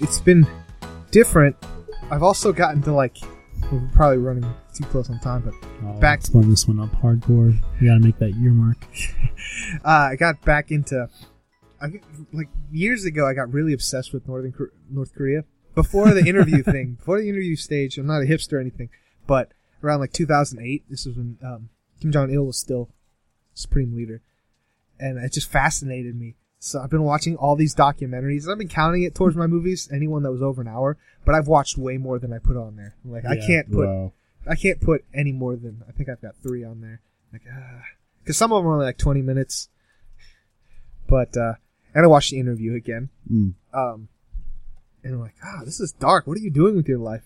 it's been different. I've also gotten to like we're probably running too close on time, but Oh, Back- run this one up hardcore. We gotta make that year mark. uh, I got back into I like years ago. I got really obsessed with Northern North Korea before the interview thing. Before the interview stage, I'm not a hipster or anything, but around like 2008, this was when um, Kim Jong Il was still supreme leader, and it just fascinated me. So I've been watching all these documentaries. I've been counting it towards my movies, anyone that was over an hour, but I've watched way more than I put on there. Like I can't put Wow. I can't put any more than I think I've got three on there. Like, because some of them are only like twenty minutes. But uh, and I watched the interview again. Mm. Um, and I'm like, ah, this is dark. What are you doing with your life?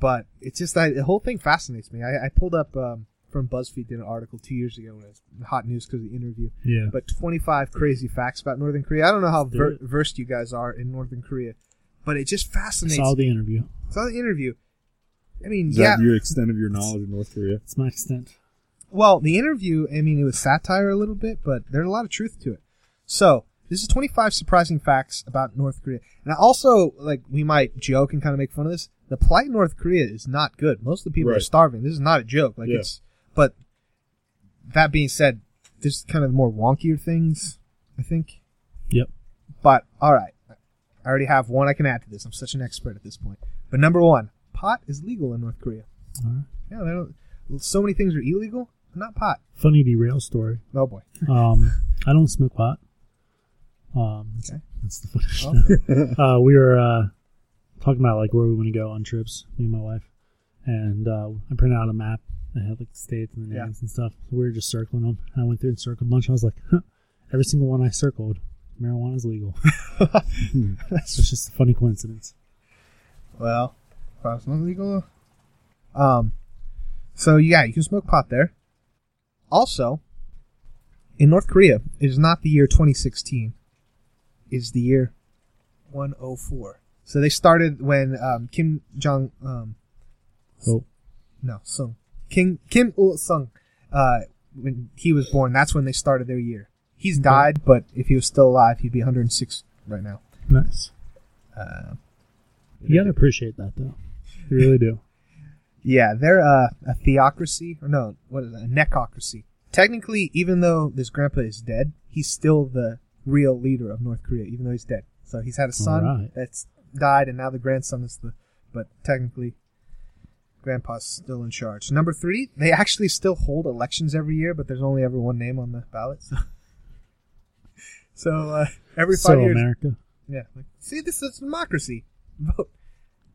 But it's just that the whole thing fascinates me. I, I pulled up um, from BuzzFeed did an article two years ago when it was hot news because of the interview. Yeah. But 25 crazy facts about Northern Korea. I don't know how ver- versed you guys are in Northern Korea, but it just fascinates. I Saw the interview. I Saw the interview. I mean, Is yeah. that your extent of your knowledge of North Korea? It's my extent. Well, the interview, I mean, it was satire a little bit, but there's a lot of truth to it. So, this is 25 surprising facts about North Korea. And I also, like, we might joke and kind of make fun of this. The plight in North Korea is not good. Most of the people are starving. This is not a joke. Like, Yeah. it's, but that being said, there's kind of more wonkier things, I think. Yep. But, alright. I already have one I can add to this. I'm such an expert at this point. But number one, pot is legal in North Korea. All right. Yeah, they don't, so many things are illegal, but not pot. Funny derail story. Oh boy. Um, I don't smoke pot. Um, Okay. that's the funny. uh, we were uh, talking about like where we want to go on trips, me and my wife, and uh, I printed out a map that had like the states and the Yeah. names and stuff. So we were just circling them, and I went through and circled a bunch. I was like, huh, every single one I circled, marijuana is legal. That's it's just a funny coincidence. Well, pot's not legal. Um, so yeah, you can smoke pot there. Also, in North Korea, it is not the year 2016. It is the year 104. So they started when um, Kim Jong um, Oh, no Sung King Kim Il Sung uh, when he was born. That's when they started their year. He's died, but if he was still alive, he'd be 106 right now. nice. Uh, You gotta appreciate that though. You really do. Yeah, they're uh, a theocracy, or no, what is it? A necrocracy. Technically, even though this grandpa is dead, he's still the real leader of North Korea, even though he's dead. So he's had a son Alright. that's died, and now the grandson is the. But technically, grandpa's still in charge. Number three, they actually still hold elections every year, but there's only ever one name on the ballot. So, so uh, every five so years, America. yeah. Like, see, this is democracy. Vote.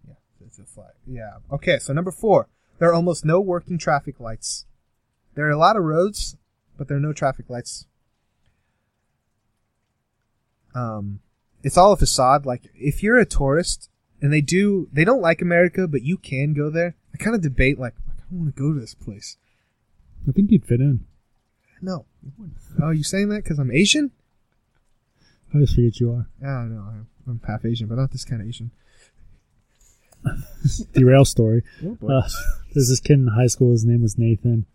Yeah, it's a flag. Yeah. Okay, so number four, there are almost no working traffic lights. There are a lot of roads, but there are no traffic lights. Um, it's all a facade. Like, if you're a tourist, and they do, they don't like America, but you can go there. I kind of debate, like, I don't want to go to this place. I think you'd fit in. No. you wouldn't. Oh, you saying that because I'm Asian? I just forget you are. I don't know. I'm, I'm half Asian, but not this kind of Asian. Derail story. Oh, boy. Uh, there's this kid in high school. His name was Nathan,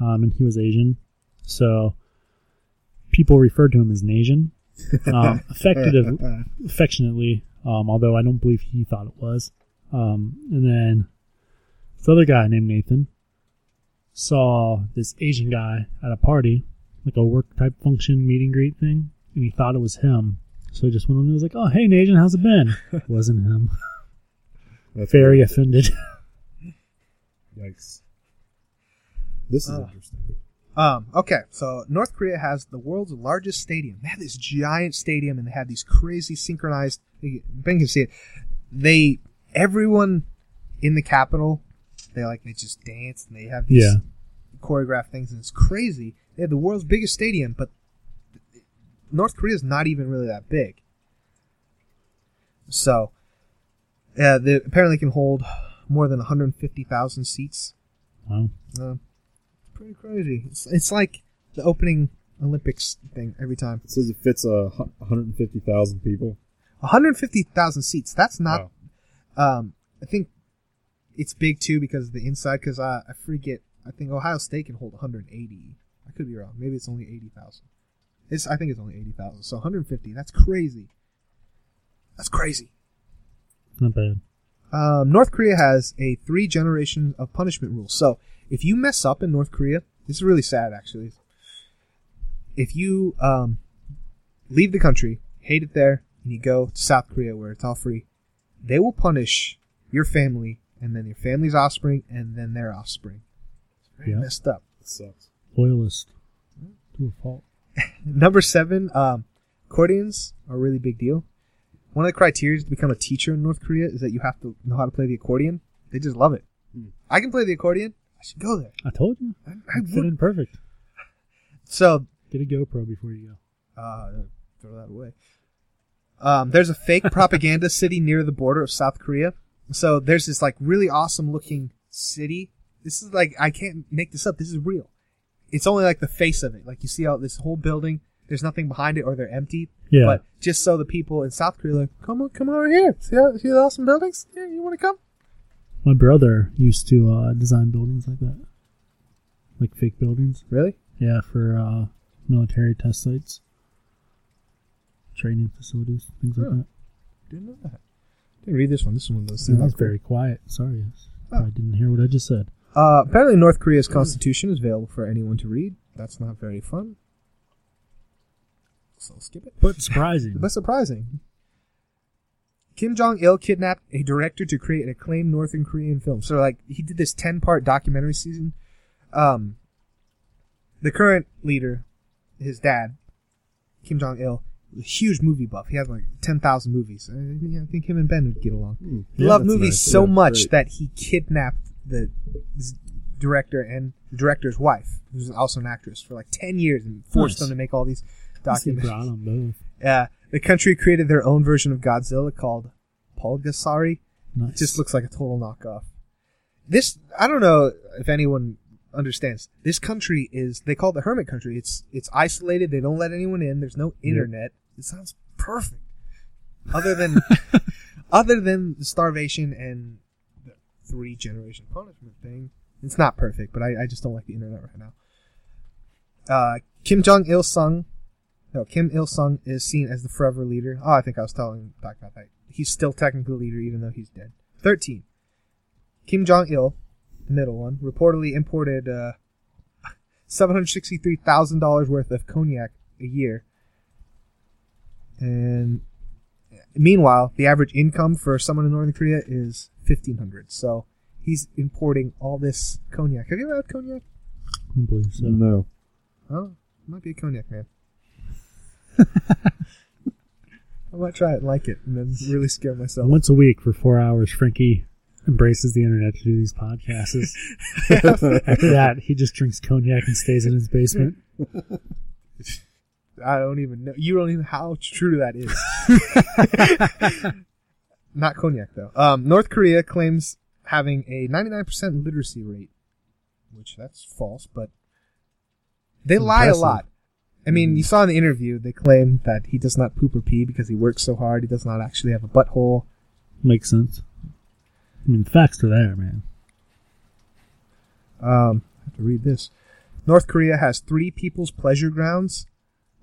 um, and he was Asian. So people referred to him as Nasian, um, affectionately. Um, although I don't believe he thought it was. Um, and then this other guy named Nathan saw this Asian guy at a party, like a work type function meet and greet thing, and he thought it was him. So he just went on and was like, "Oh, hey, Nathan, how's it been?" It wasn't him. That's Very offended. Yikes. This is Uh. interesting. Um, okay, so North Korea has the world's largest stadium. They have this giant stadium and they have these crazy synchronized. Ben can see it. They everyone in the capital, they like they just dance and they have these Yeah. choreographed things and it's crazy. They have the world's biggest stadium, but North Korea is not even really that big. So, yeah, they apparently can hold more than 150,000 seats. Wow. Uh, pretty crazy. It's, it's like the opening Olympics thing every time. It says it fits uh, 150,000 people. 150,000 seats. That's not. Wow. Um, I think it's big too because of the inside. Because I, I forget. I think Ohio State can hold 180. I could be wrong. Maybe it's only 80,000. It's. I think it's only 80,000. So 150. That's crazy. That's crazy. Not bad. Um, North Korea has a three generation of punishment rule. So if you mess up in North Korea, this is really sad actually. If you um, leave the country, hate it there, and you go to South Korea where it's all free, they will punish your family and then your family's offspring and then their offspring. It's very Yeah. messed up. It sucks. Loyalist to a fault. Number seven, um, accordions are a really big deal. One of the criteria to become a teacher in North Korea is that you have to know how to play the accordion. They just love it. Hmm. I can play the accordion. I should go there. I told you. I, I fit would. in perfect. So, Get a GoPro before you go. uh, throw that away. Um, there's a fake propaganda city near the border of South Korea. So there's this like really awesome looking city. This is like I can't make this up. This is real. It's only like the face of it. Like you see out this whole building. There's nothing behind it, or they're empty. Yeah. But just so the people in South Korea like, come on, come over here. See, how, see the awesome buildings? Yeah, you want to come? My brother used to uh, design buildings like that, like fake buildings. Really? Yeah, for uh, military test sites, training facilities, things like that. Didn't know that. Read this one. This is one of those Yeah, things. that was very quiet. Sorry, Oh. I didn't hear what I just said. Uh, apparently, North Korea's constitution is available for anyone to read. That's not very fun. So skip it. But surprising. But surprising. Kim Jong Il kidnapped a director to create an acclaimed Northern Korean film. So, like, he did this ten-part documentary season. Um, the current leader, his dad, Kim Jong Il, huge movie buff. He has like ten thousand movies. Uh, I, I think him and Ben would get along. Hmm. He Yeah, loved movies nice. so Yeah, much great. that he kidnapped the director and the director's wife, who's also an actress, for like ten years and forced Nice. them to make all these He documentaries. brought them both. Yeah, the country created their own version of Godzilla called Pulgasari. Nice. It just looks like a total knockoff. This I don't know if anyone understands. This country is they call it the hermit country. It's it's isolated. They don't let anyone in. There's no internet. It sounds perfect. Other than other than the starvation and the three generation punishment thing, it's not perfect. But I, I just don't like the internet right now. Uh, Kim Jong Il Sung, no Kim Il Sung is seen as the forever leader. Oh, I think I was telling talking about that. He's still technically the leader even though he's dead. Thirteen. Kim Jong Il, the middle one, reportedly imported uh, seven hundred sixty-three thousand dollars worth of cognac a year. And meanwhile, the average income for someone in Northern Korea is fifteen hundred. So he's importing all this cognac. Have you ever had cognac? I don't believe so. No. Oh, might be a cognac man. I might try it and like it, and then really scare myself. Once a week for four hours, Frankie embraces the internet to do these podcasts. After that, he just drinks cognac and stays in his basement. I don't even know. You don't even know how true that is. Not cognac though. Um, North Korea claims having a 99% literacy rate, which that's false, but they lie a lot. I mean, you saw in the interview they claim that he does not poop or pee because he works so hard. He does not actually have a butthole. Makes sense. I mean, facts are there, man. Um, I have to read this. North Korea has three people's pleasure grounds.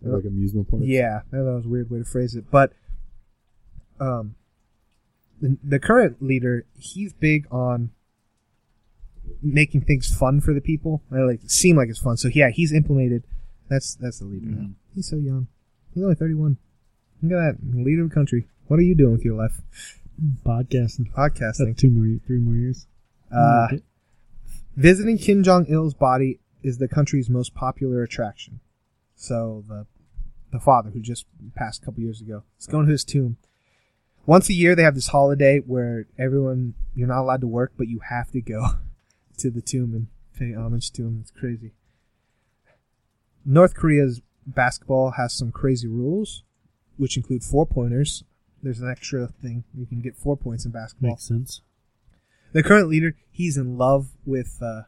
Like amusement parks. Yeah, that was a weird way to phrase it. But um, the, the current leader, he's big on making things fun for the people. I like seem like it's fun. So yeah, he's implemented. That's that's the leader now. He's so young. He's only thirty one. Look at that leader of the country. What are you doing with your life? Podcasting. Podcasting. That's two more, three more years. Uh, Okay. Visiting Kim Jong Il's body is the country's most popular attraction. So the the father who just passed a couple years ago, is going to his tomb. Once a year, they have this holiday where everyone you're not allowed to work, but you have to go to the tomb and pay homage to him. It's crazy. North Korea's basketball has some crazy rules, which include four pointers. There's an extra thing you can get four points in basketball Makes sense. the current leader, he's in love with uh,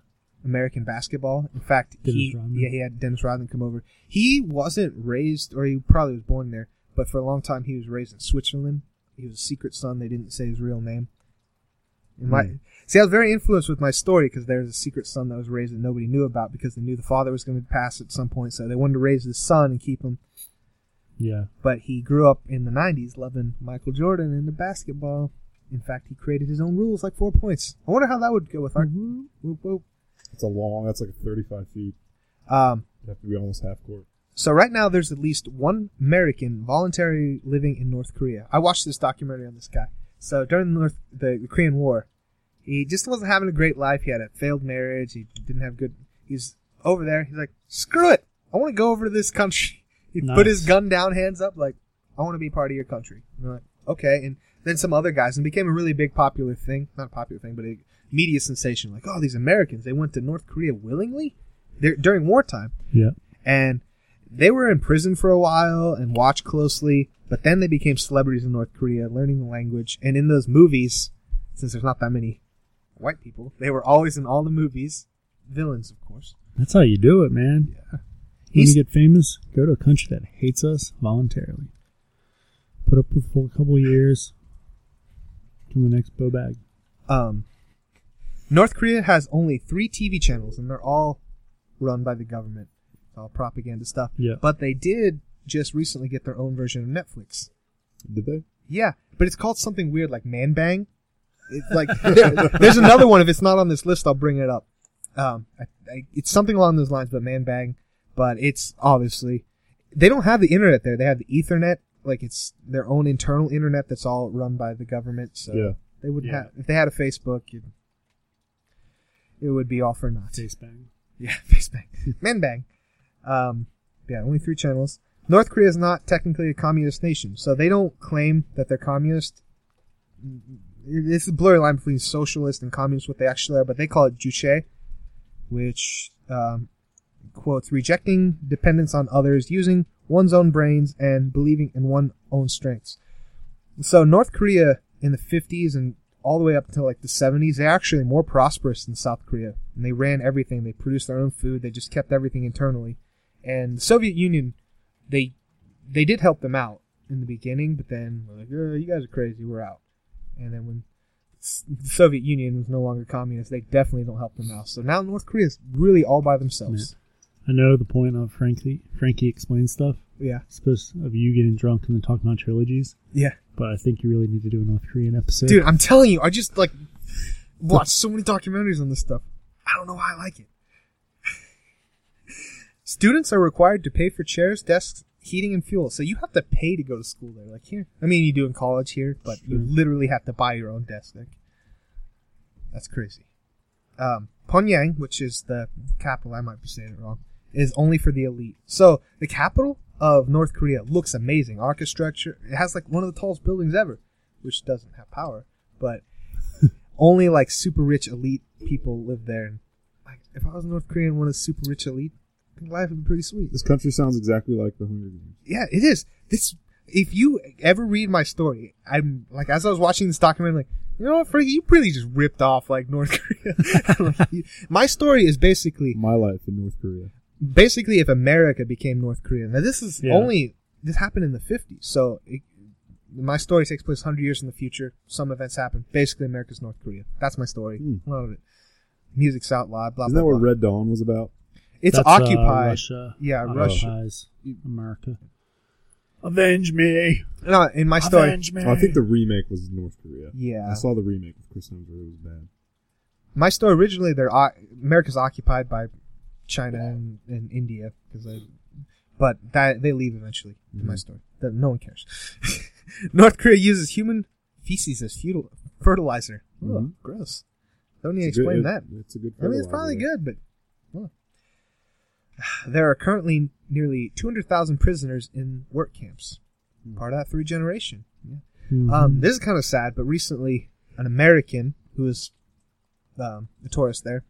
American basketball. In fact, Dennis he Rodman. yeah he had Dennis Rodman come over. He wasn't raised, or he probably was born there, but for a long time he was raised in Switzerland. He was a secret son. They didn't say his real name. In my Hmm. see, I was very influenced with my story because there's a secret son that was raised that nobody knew about because they knew the father was going to pass at some point, so they wanted to raise his son and keep him. Yeah. But he grew up in the '90s, loving Michael Jordan and the basketball. In fact, he created his own rules, like four points. I wonder how that would go with our. Mhm. Whoop, whoop. It's a long. That's like 35 feet. Um, You have to be almost half court. so right now, there's at least one American voluntarily living in North Korea. I watched this documentary on this guy. So during the North, the, the Korean War, he just wasn't having a great life. He had a failed marriage. He didn't have good. He's over there. He's like, screw it. I want to go over to this country. He put his gun down, hands up, like, I want to be part of your country. And like, okay. And then some other guys, and it became a really big popular thing. Not a popular thing, but a media sensation. Like, oh, these Americans, they went to North Korea willingly They're, during wartime Yeah. and they were in prison for a while and watched closely but then they became celebrities in north korea learning the language and in those movies since there's not that many white people they were always in all the movies villains of course That's how you do it, man. yeah When you get famous, go to a country that hates us voluntarily. Put up with for a couple years. Become the next Bo Bag. um north korea has only three tv channels and they're all run by the government it's all propaganda stuff Yeah. but they did just recently get their own version of netflix Did they? Yeah, but it's called something weird like Man Bang. It's like there, there's another one. If it's not on this list, I'll bring it up. Um, I, I, it's something along those lines, but Man Bang. But it's obviously they don't have the internet there. They have the Ethernet. Like it's their own internal internet that's all run by the government. So Yeah. they wouldn't Yeah. have if they had a Facebook. You'd, it would be all for naught. Face bang. Yeah, face bang. Man bang. Um, yeah, only three channels. North Korea is not technically a communist nation, so they don't claim that they're communist. It's a blurry line between socialist and communist, what they actually are, but they call it juche, which um, quotes rejecting dependence on others, using one's own brains, and believing in one's own strengths. So North Korea in the 50s and all the way up until like the 70s, they're actually more prosperous than South Korea. And they ran everything. They produced their own food. They just kept everything internally. And the Soviet Union, they they did help them out in the beginning, but then were like, oh, you guys are crazy. We're out. And then when the Soviet Union was no longer communist, they definitely don't help them out. So now North Korea is really all by themselves. I know the point of Frankie Frankie explains stuff. Yeah. Supposed of you getting drunk and then talking about trilogies, Yeah. But I think you really need to do a North Korean episode. Dude, I'm telling you, I just like watched so many documentaries on this stuff. I don't know why I like it. Students are required to pay for chairs, desks, heating, and fuel. So you have to pay to go to school there. Like here, I mean, you do in college here, but you literally have to buy your own desk. Like, that's crazy. Um, Pyongyang, which is the capital, I might be saying it wrong, is only for the elite. So the capital of North Korea looks amazing. Architecture, it has like one of the tallest buildings ever, which doesn't have power, but only like super rich elite people live there. And like, if I was North Korean, one of the super rich elite, I think life would be pretty sweet. This country sounds exactly like the Hunger Games. Yeah, it is. This, if you ever read my story, I'm like, as I was watching this documentary, like, you know what, Frankie, you really just ripped off like North Korea. Like, you- my story is basically, My life in North Korea. Basically if America became North Korea. Now this is Yeah. only, this happened in the 50s. So it, my story takes place 100 years in the future. Some events happen. Basically America's North Korea. That's my story. A lot of it. Music's out loud, blah, Isn't blah, that what blah. Red Dawn was about? It's That's, uh, occupied. Russia. Yeah, Russia. occupies America. Avenge me. No, in my story. Avenge me. Oh, I think the remake was North Korea. Yeah. I saw the remake with Chris Hemsworth. It was bad. my story originally they're o- America's occupied by China and, and India because I, but that they leave eventually. In my story, that no one cares. North Korea uses human feces as feudal fertilizer. Ugh, Mhm. gross. Don't need to good- explain it- that. It's a good. I mean, it's probably though. good, but there are currently nearly 200,000 prisoners in work camps. Part of that three generation. Yeah. Mhm. Um, this is kind of sad, but recently an American who was um, a tourist there.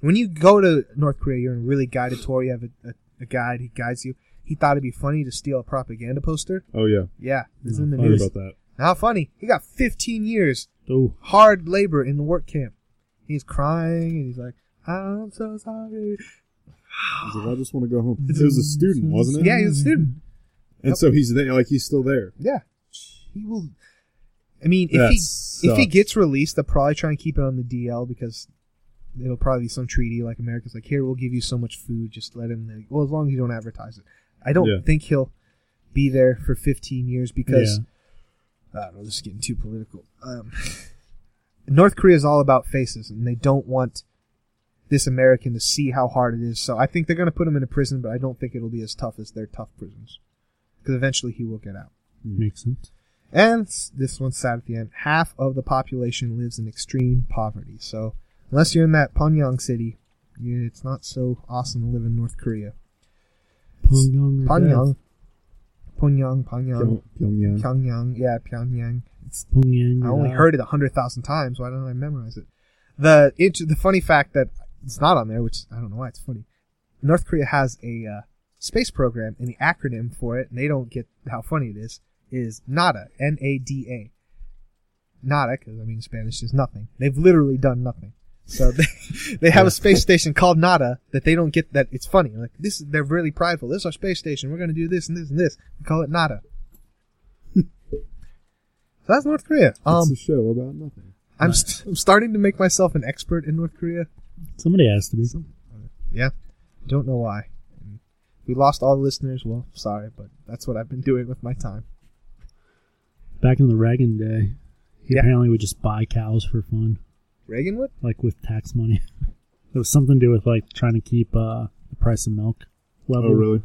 When you go to North Korea, you're in a really guided tour. You have a, a, a guide. He guides you. He thought it'd be funny to steal a propaganda poster. Oh yeah, Yeah, Oh, in the funny news. about that. How funny! He got 15 years oh, hard labor in the work camp. He's crying and he's like, "I'm so sorry." He's like, I just want to go home. It was a student, wasn't it? Yeah, he's a student. And so he's there, like he's still there. Yeah, he will. I mean, if That he if he gets released, they'll probably try and keep it on the DL because it'll probably be some treaty like America's like, here we'll give you so much food, just let him. Well, as long as you don't advertise it. I don't Yeah. think he'll be there for 15 years because I don't know, this is getting too political. Um, North Korea is all about faces, and they don't want this American to see how hard it is. So I think they're going to put him in a prison, but I don't think it'll be as tough as their tough prisons. Because eventually he will get out. Makes sense. And this one's sad at the end. Half of the population lives in extreme poverty. So unless you're in that Pyongyang city, you, it's not so awesome to live in North Korea. Pyongyang. Pyongyang. Pyongyang, Pyongyang, Pyongyang. Pyongyang. Yeah, Pyongyang. It's Pyongyang. I only heard it a hundred thousand times. Why don't I memorize it? The int- the funny fact that it's not on there, which I don't know why it's funny. North Korea has a uh, space program, and the acronym for it, and they don't get how funny it is, is NADA. N A D A. Nada, because I mean Spanish is nothing. They've literally done nothing. So they they have a space station called Nada that they don't get that it's funny. Like this, they're really prideful. This is our space station. We're going to do this and this and this. We call it Nada. so that's North Korea. It's Um, a show about nothing. I'm, st- I'm starting to make myself an expert in North Korea. Somebody has to be. Yeah, don't know why. We lost all the listeners. Well, sorry, but that's what I've been doing with my time. Back in the Reagan day, he Yeah. apparently would just buy cows for fun, Reagan would. like with tax money. it was something to do with like trying to keep uh, the price of milk level. Oh, really?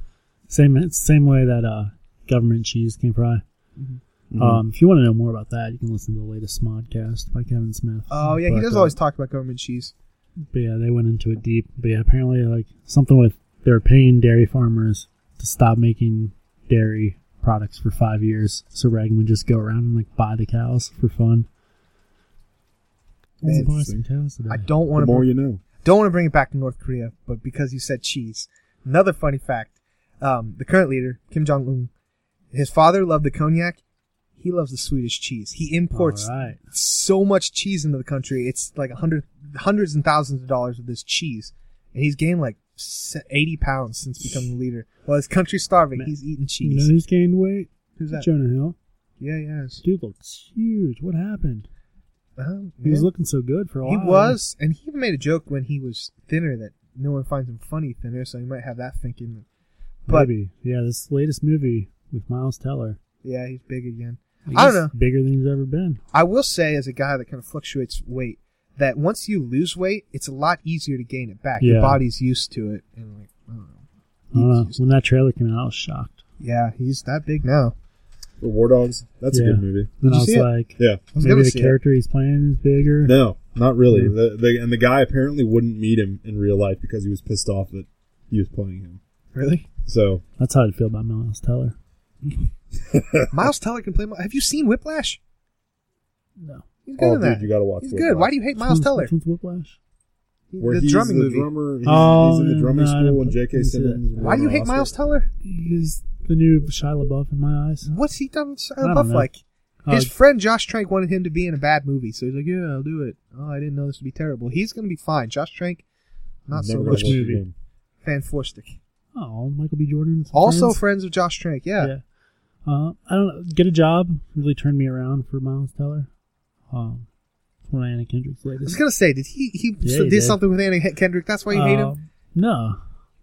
Same same way that uh, government cheese came fry. Mhm. Um, if you want to know more about that, you can listen to the latest Smodcast by Kevin Smith. Oh yeah, he does uh, always talk about government cheese. But yeah, they went into it deep. But yeah, apparently like something with they were paying dairy farmers to stop making dairy products for five years, so Reagan would just go around and like buy the cows for fun. Man, Buy some cows today. I don't The want more to you know. don't want to bring it back to North Korea, but because you said cheese, another funny fact: um, the current leader Kim Jong Un, his father loved the cognac. He loves the Swedish cheese. He imports All right. so much cheese into the country. It's like a hundred, hundreds and thousands of dollars of this cheese, and he's gained like eighty pounds since becoming the leader. While his country's starving, Man. he's eating You cheese. know who's gained weight? Who's that? Jonah Hill. Yeah, yes. Dude looks huge. What happened? Um, He was looking so good for a He while. was, and he even made a joke when he was thinner that no one finds him funny thinner, so he might have that thinking. But Maybe. Yeah, this latest movie with Miles Teller. yeah, he's big again. He's I don't know. Bigger than he's ever been. I will say, as a guy that kind of fluctuates weight, that once you lose weight, it's a lot easier to gain it back. Your body's used to it, and like I don't know. I don't know. When that trailer came out, I was shocked. Yeah, he's that big now. For War Dogs, that's Yeah. a good movie. Then Did I you was see it? like, Yeah. was maybe the see it. character he's playing is bigger. No, not really. Yeah. The, the, and the guy apparently wouldn't meet him in real life because he was pissed off that he was playing him. Really? So, That's how I feel about Miles Teller. Miles Teller can play. Have you seen Whiplash? No. He's oh, good oh, in dude, that. you gotta watch He's Whiplash. good. Why do you hate Miles Which Teller? one's- which one's Whiplash? Where the he's drumming the movie. drummer. He's, Oh, he's in the drumming no, school didn't and J.K. didn't Simmons. Why do you won an hate Miles Oscar. Teller? He's the new Shia LaBeouf in my eyes. What's he done with I Shia LaBeouf like? His Uh, friend Josh Trank wanted him to be in a bad movie, so he's like, "Yeah, I'll do it." Oh, I didn't know this would be terrible. He's gonna be fine. Josh Trank, not so much. movie? again. Fan Forstick, oh, Michael B. Jordan. also friends. friends of Josh Trank. Yeah. Yeah. Uh, I don't know. Get a job really turned me around for Miles Teller. Um, it's one of Anna Kendrick's I was gonna say, did he he Yeah, did, he did. something with Anna Kendrick? That's why you hate him. Uh, No,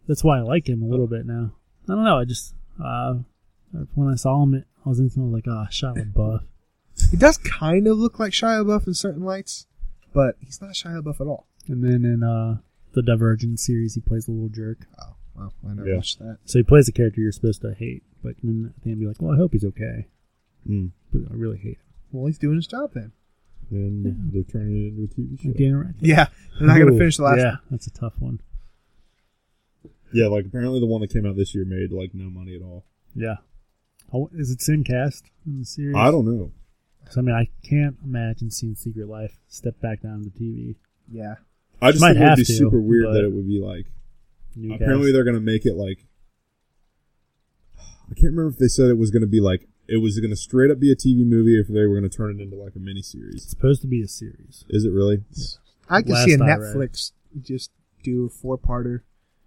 that's why I like him a little bit now. I don't know. I just uh, when I saw him, I was instantly like, ah, Shia LaBeouf. He does kind of look like Shia LaBeouf in certain lights, but he's not Shia LaBeouf at all. And then in uh, the Divergent series, he plays a little jerk. Oh, well, I never Yeah. watched that. So he plays a character you're supposed to hate, but then at the end be like, well, I hope he's okay. Mm. But I really hate him. Well, he's doing his job then. And Yeah. they're turning it into a TV show. Like Daniel Radcliffe. Yeah, they're not gonna finish the last. One. Yeah, that's a tough one. Yeah, like apparently the one that came out this year made like no money at all. Yeah. Oh, is it same cast in the series? I don't know. 'Cause, I mean, I can't imagine seeing Secret Life step back down to TV. Yeah. I just Might think it would be to, super weird that it would be like. New apparently cast. they're gonna make it like. I can't remember if they said it was gonna be like it was gonna straight up be a TV movie, if they were gonna turn it into like a mini It's series. supposed to be a series. Is it really? I can Last see a I read. Netflix just do a four parter.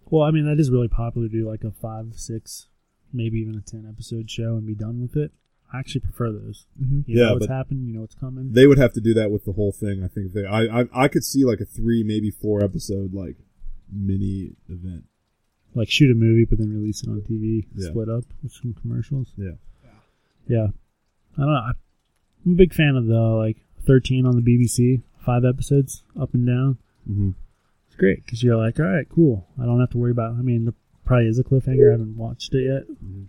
Well, I mean, that is really popular to do like a five, six, maybe even a ten episode show and be done with it. I actually prefer those. Mm-hmm. You Yeah, know what's but- happening. You know what's coming. They would have to do that with the whole thing. I think they. I I, I could see like a three, maybe four episode like mini event. like shoot a movie, but then release it on TV, Yeah. split up with some commercials. Yeah. Yeah, I don't know. I'm a big fan of the like 13 on the BBC, five episodes up and down. hmm It's great because you're like, all right, cool. I don't have to worry about. I mean, there probably is a cliffhanger. I haven't watched it yet, Mhm.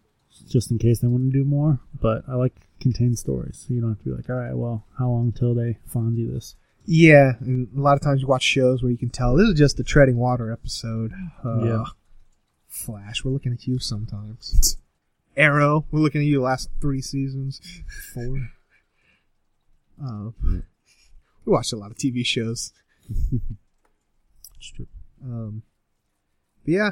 just in case they want to do more. But I like contained stories, so you don't have to be like, all right, well, how long till they Fonzie this? Yeah, and a lot of times you watch shows where you can tell this is just a treading water episode. Uh, Yeah. Flash, we're looking at you sometimes. Arrow, we're looking at you the last three seasons. Four. Uh, we watched a lot of TV shows. It's true. Um, but yeah,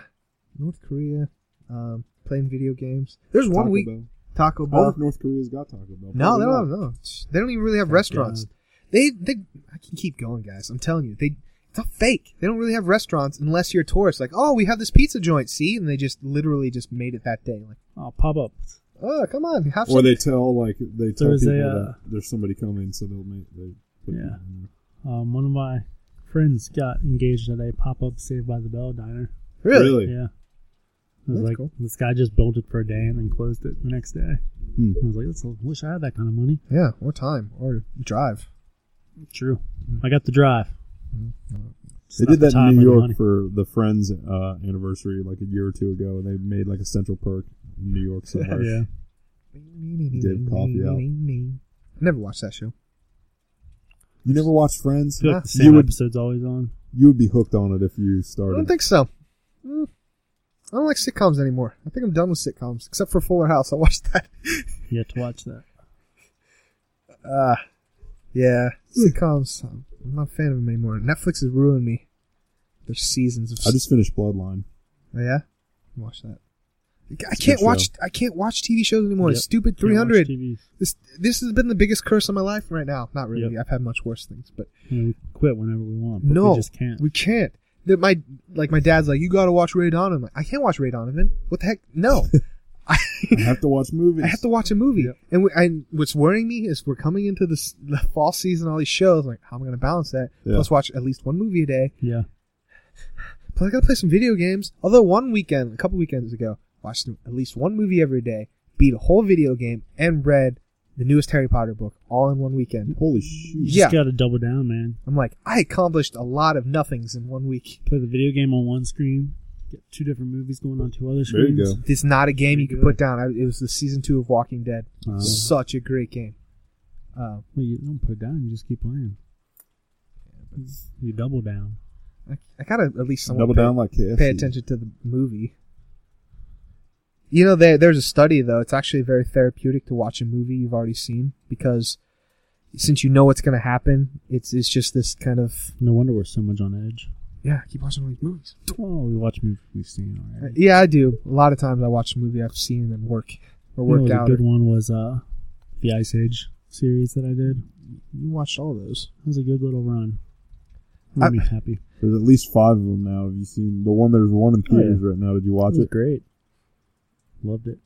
North Korea, um, playing video games. There's one Taco week Bell. Taco Bell. if North Korea's got Taco Bell. No, they don't. not. No, they don't even really have Thank restaurants. God. They, they, I can keep going, guys. I'm telling you, they, it's all fake. They don't really have restaurants unless you're a tourist. Like, oh, we have this pizza joint, see, and they just literally just made it that day. Like, Oh, pop up. oh, come on, have Or they tell like they tell There's a, people uh, that there's somebody coming, so they'll make they put Yeah. there. Um, one of my friends got engaged at a pop up Saved by the Bell diner. really? Yeah. It was That's like cool. this guy just built it for a day and then closed it the next day. Hmm. I was like, That's, I wish I had that kind of money. Yeah, or time, or drive. True. I got the drive. Just They did the that time in New York money. for the Friends uh, anniversary, like a year or two ago. And they made like a Central Perk in New York somewhere. Yeah. Did coffee out. I never watched that show. You never watched Friends? I like the You same would episode's always on. you would be hooked on it if you started. I don't think so. Mm. I don't like sitcoms anymore. I think I'm done with sitcoms, except for Fuller House. I watched that. You have to watch that. Uh, yeah, sitcoms. I'm not a fan of them anymore. Netflix has ruined me. There's seasons of. I just finished Bloodline. oh, yeah, watch that. I It's a can't good watch. I can't watch TV shows anymore. Yep. Stupid 300. TV. This this has been the biggest curse of my life right now. Not really. Yep. I've had much worse things, but I mean, we quit whenever we want. But no, we just can't. We can't. That my like my dad's like, you got to watch Ray Donovan. I can't watch Ray Donovan. What the heck? No. I, have to watch movies. I have to watch a movie. Yep. And, we, and what's worrying me is we're coming into this the fall season, all these shows. Like, how am I going to balance that? Yeah. Plus, watch at least one movie a day. yeah. Plus, I got to play some video games. Although one weekend, a couple weekends ago, watched at least one movie every day, beat a whole video game, and read the newest Harry Potter book all in one weekend. Holy shoot! You Yeah. just got to double down, man. I'm like, I accomplished a lot of nothings in one week. Play the video game on one screen. Get two different movies going on two other screens. There you screens. go. It's not a game you Pretty can put down. I, it was the season two of Walking Dead. Uh, Such a great game. Uh, well, you don't put it down. You just keep playing. You double down. I, I gotta at least somewhat Double pay, down like KFC. pay attention to the movie. You know, there there's a study though. It's actually very therapeutic to watch a movie you've already seen because since you know what's gonna happen, it's it's just this kind of No wonder we're so much on edge. Yeah. Keep watching all these movies. Oh, we watch movies we've seen Uh, already. Yeah, I do. A lot of times I watch a movie I've seen and work or You know, work the good or- one was uh, the Ice Age series that I did. you watched all those. It was a good little run. Made I- me happy. There's at least five of them now. Have you seen the one? There's one in Oh, yeah. theaters right now. Did you It watch was it? great. Loved it.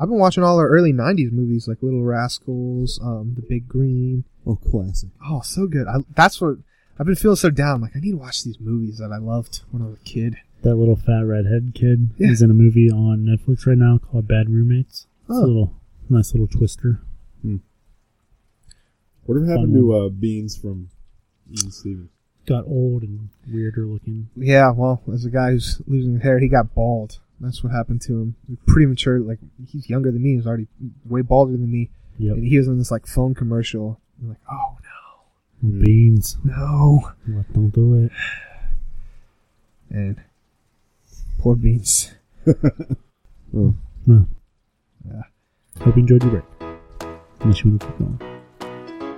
I've been watching all our early '90s movies like Little Rascals, um, The Big Green. Oh, classic. Oh, so good. I, that's what I've been feeling so down. Like I need to watch these movies that I loved when I was a kid. That little fat redhead kid Yeah. is in a movie on Netflix right now called Bad Roommates. It's Oh. a little nice little twister. Whatever happened Fun to uh, Beans from Even Stevens? Got old and weirder looking. Yeah, well, as a guy who's losing his hair, he got bald. That's what happened to him. Pretty mature. Like he's younger than me. He's already way balder than me. Yep. And he was in this like phone commercial. I'm like, oh Hmm. Hmm. Beans. no. What? Don't do it. And poor beans. Oh. Hmm. No. Yeah. Hope you enjoyed your break. Unless you want to keep going.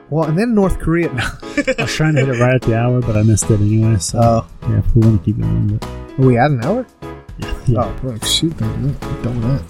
Well, and then North Korea. I was trying to hit it right at the hour, but I missed it anyway. So Oh, yeah, if we want to keep going, but are we at an hour? yeah, yeah. Oh, well, shoot, don't, don't that.